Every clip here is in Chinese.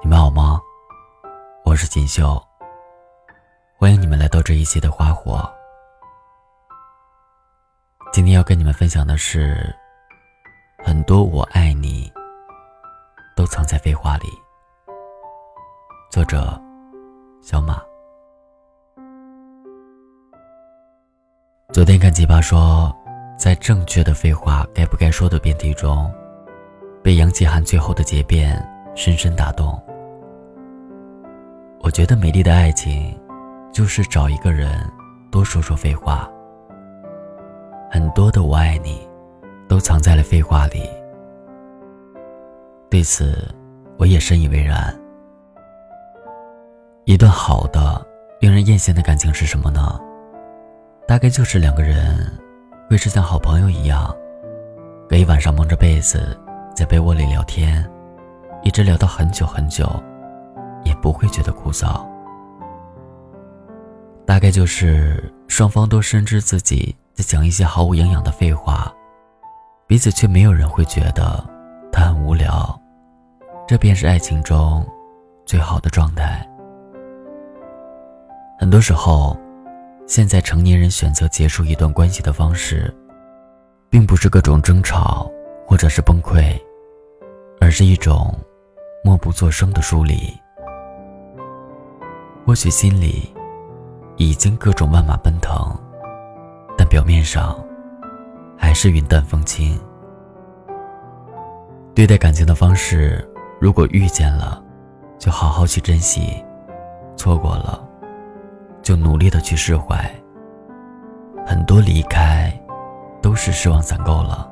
你们好吗？我是锦绣。欢迎你们来到这一期的花火。今天要跟你们分享的是，很多我爱你都藏在废话里。作者：小马。昨天看奇葩说，在正确的废话该不该说的辩题中，被杨奇涵最后的结辩深深打动。我觉得美丽的爱情，就是找一个人多说说废话。很多的我爱你，都藏在了废话里。对此，我也深以为然。一段好的、令人艳羡的感情是什么呢？大概就是两个人，会是像好朋友一样，可以晚上蒙着被子，在被窝里聊天，一直聊到很久很久。也不会觉得枯燥。大概就是双方都深知自己在讲一些毫无营养的废话，彼此却没有人会觉得他很无聊。这便是爱情中最好的状态。很多时候，现在成年人选择结束一段关系的方式，并不是各种争吵或者是崩溃，而是一种默不作声的疏离。或许心里已经各种万马奔腾，但表面上还是云淡风轻。对待感情的方式，如果遇见了，就好好去珍惜；错过了，就努力的去释怀。很多离开，都是失望攒够了。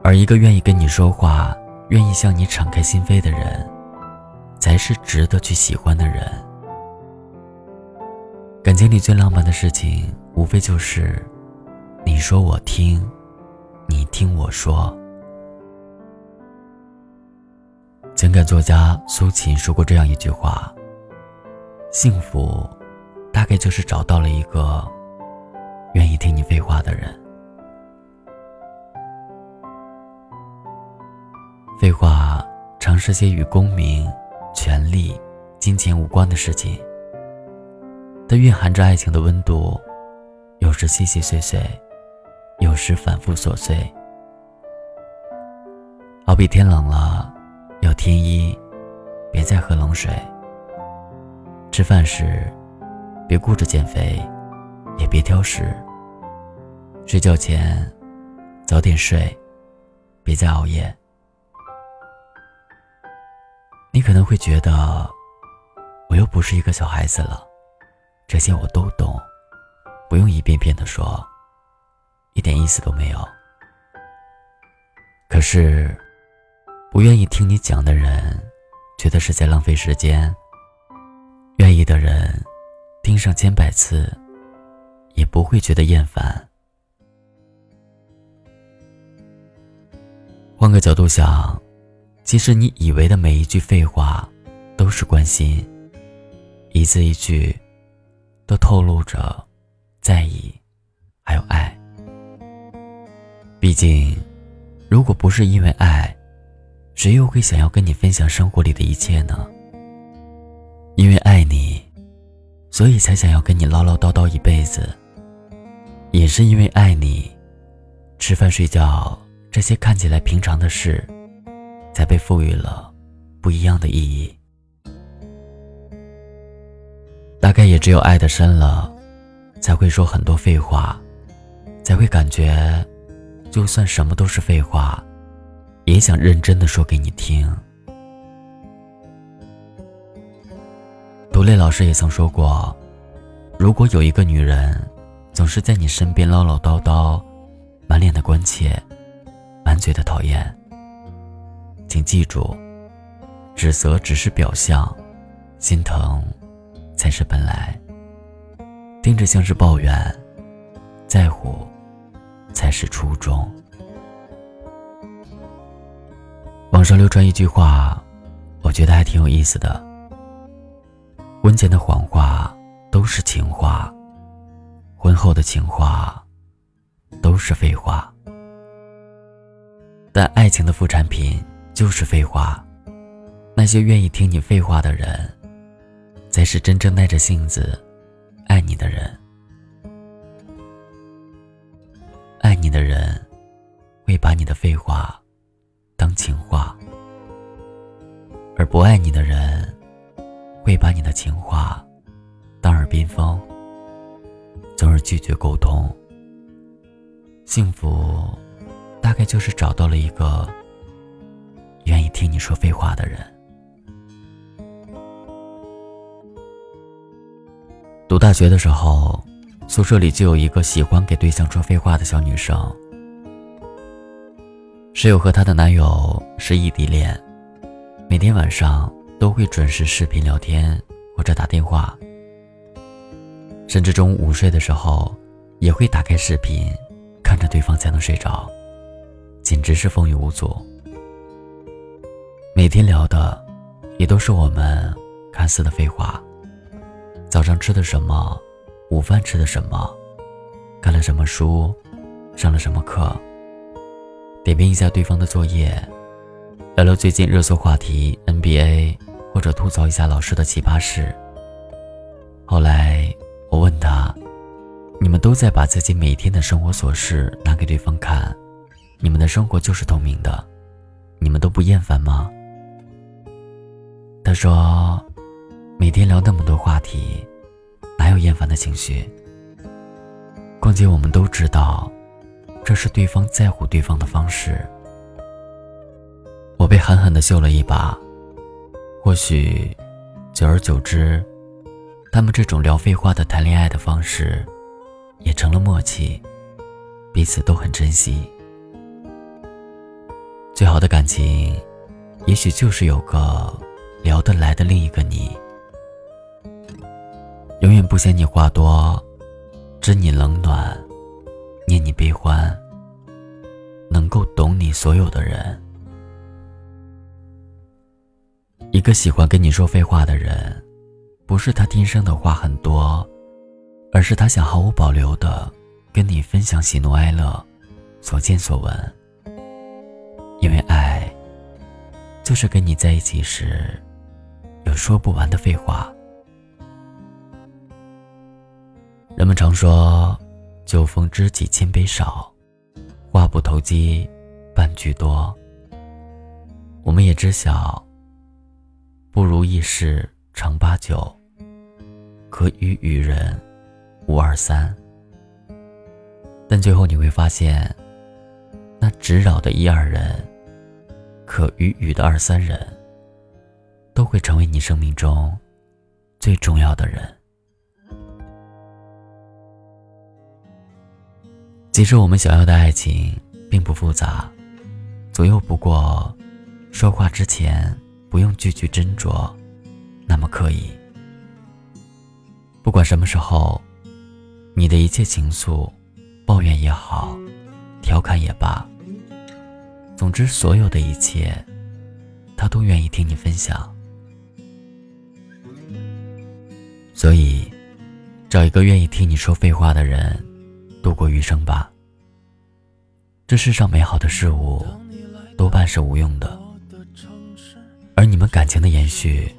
而一个愿意跟你说话、愿意向你敞开心扉的人。才是值得去喜欢的人。感情里最浪漫的事情，无非就是你说我听，你听我说。情感作家苏秦说过这样一句话：幸福，大概就是找到了一个愿意听你废话的人。废话，常是些与功名。权力、金钱无关的事情，它蕴含着爱情的温度，有时细细碎碎，有时反复琐碎。好比天冷了，要添衣，别再喝冷水。吃饭时，别顾着减肥，也别挑食。睡觉前，早点睡，别再熬夜。你可能会觉得，我又不是一个小孩子了，这些我都懂，不用一遍遍的说，一点意思都没有。可是，不愿意听你讲的人，觉得是在浪费时间；愿意的人，听上千百次，也不会觉得厌烦。换个角度想。其实你以为的每一句废话，都是关心，一字一句，都透露着在意，还有爱。毕竟，如果不是因为爱，谁又会想要跟你分享生活里的一切呢？因为爱你，所以才想要跟你唠唠叨叨一辈子。也是因为爱你，吃饭睡觉这些看起来平常的事。才被赋予了不一样的意义。大概也只有爱的深了，才会说很多废话，才会感觉，就算什么都是废话，也想认真的说给你听。杜蕾老师也曾说过，如果有一个女人，总是在你身边唠唠叨叨，满脸的关切，满嘴的讨厌。请记住，指责只是表象，心疼才是本来。听着像是抱怨，在乎才是初衷。网上流传一句话，我觉得还挺有意思的：婚前的谎话都是情话，婚后的情话都是废话。但爱情的副产品。就是废话，那些愿意听你废话的人，才是真正耐着性子爱你的人。爱你的人，会把你的废话当情话；而不爱你的人，会把你的情话当耳边风，从而拒绝沟通。幸福，大概就是找到了一个听你说废话的人。读大学的时候，宿舍里就有一个喜欢给对象说废话的小女生。室友和她的男友是异地恋，每天晚上都会准时视频聊天或者打电话，甚至中午午睡的时候也会打开视频。看着对方才能睡着，简直是风雨无阻。每天聊的，也都是我们看似的废话。早上吃的什么，午饭吃的什么，看了什么书，上了什么课。点评一下对方的作业，聊聊最近热搜话题 NBA，或者吐槽一下老师的奇葩事。后来我问他。你们都在把自己每天的生活琐事拿给对方看，你们的生活就是透明的，你们都不厌烦吗？他说：“每天聊那么多话题，哪有厌烦的情绪？况且我们都知道，这是对方在乎对方的方式。”我被狠狠的秀了一把。或许，久而久之，他们这种聊废话的谈恋爱的方式。也成了默契，彼此都很珍惜。最好的感情，也许就是有个聊得来的另一个你，永远不嫌你话多，知你冷暖，念你悲欢，能够懂你所有的人。一个喜欢跟你说废话的人，不是他天生的话很多。而是他想毫无保留的跟你分享喜怒哀乐、所见所闻，因为爱就是跟你在一起时说不完的废话。人们常说“酒逢知己千杯少，话不投机半句多”。我们也知晓，不如意事常八九，可与与人。五二三，但最后你会发现，那只扰的一二人，可与语的二三人，会成为你生命中最重要的人。其实我们想要的爱情并不复杂，左右不过，说话之前不用句句斟酌，那么可以。不管什么时候。你的一切情愫，抱怨也好，调侃也罢，总之所有的一切，他都愿意听你分享。所以，找一个愿意听你说废话的人，度过余生吧。这世上美好的事物，多半是无用的，而你们感情的延续，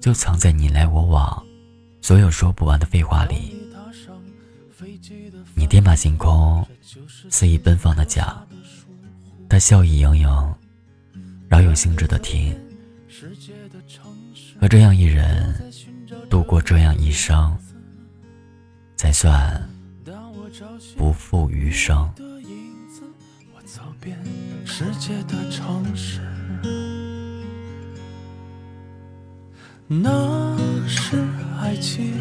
就藏在你来我往，所有说不完的废话里。你天马行空、肆意奔放的讲，他笑意盈盈，饶有兴致的听。和这样一人度过这样一生，才算不负余生。那是爱情。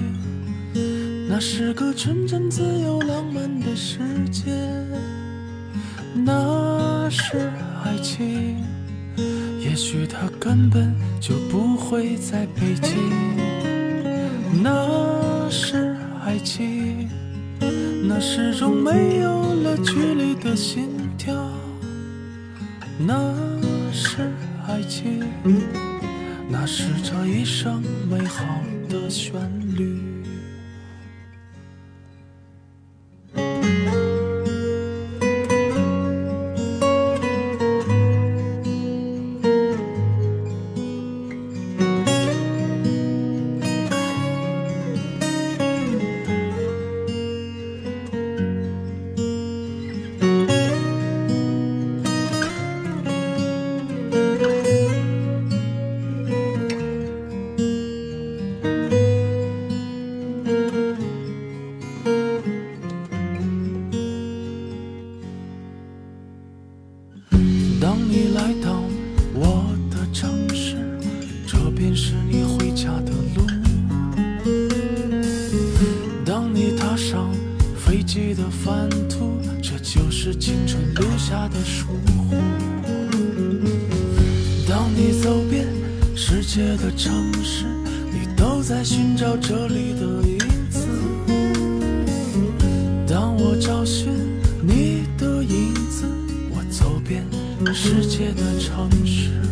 那是个纯真、自由、浪漫的世界，那是爱情。也许它根本就不会在北京。那是爱情，那是种没有了距离的心跳。那是爱情，那是这一生美好的旋律。就是青春留下的疏忽。当你走遍世界的城市，你都在寻找这里的影子。当我找寻你的影子，我走遍世界的城市。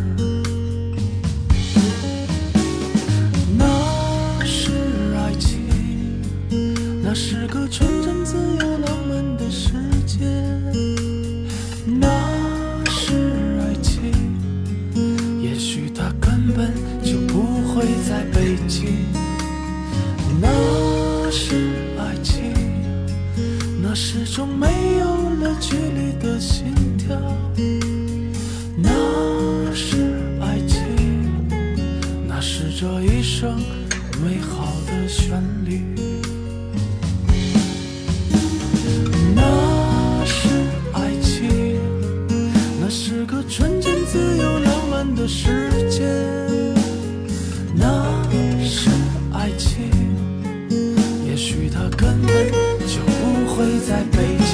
许他根本就不会在北京。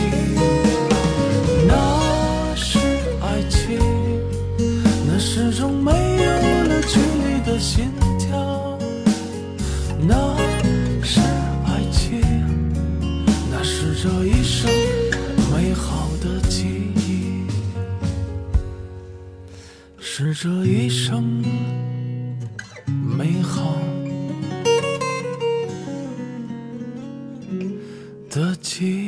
那是爱情，那始终没有了距离的心跳。那是爱情，那是这一生美好的记忆，是这一生美好记。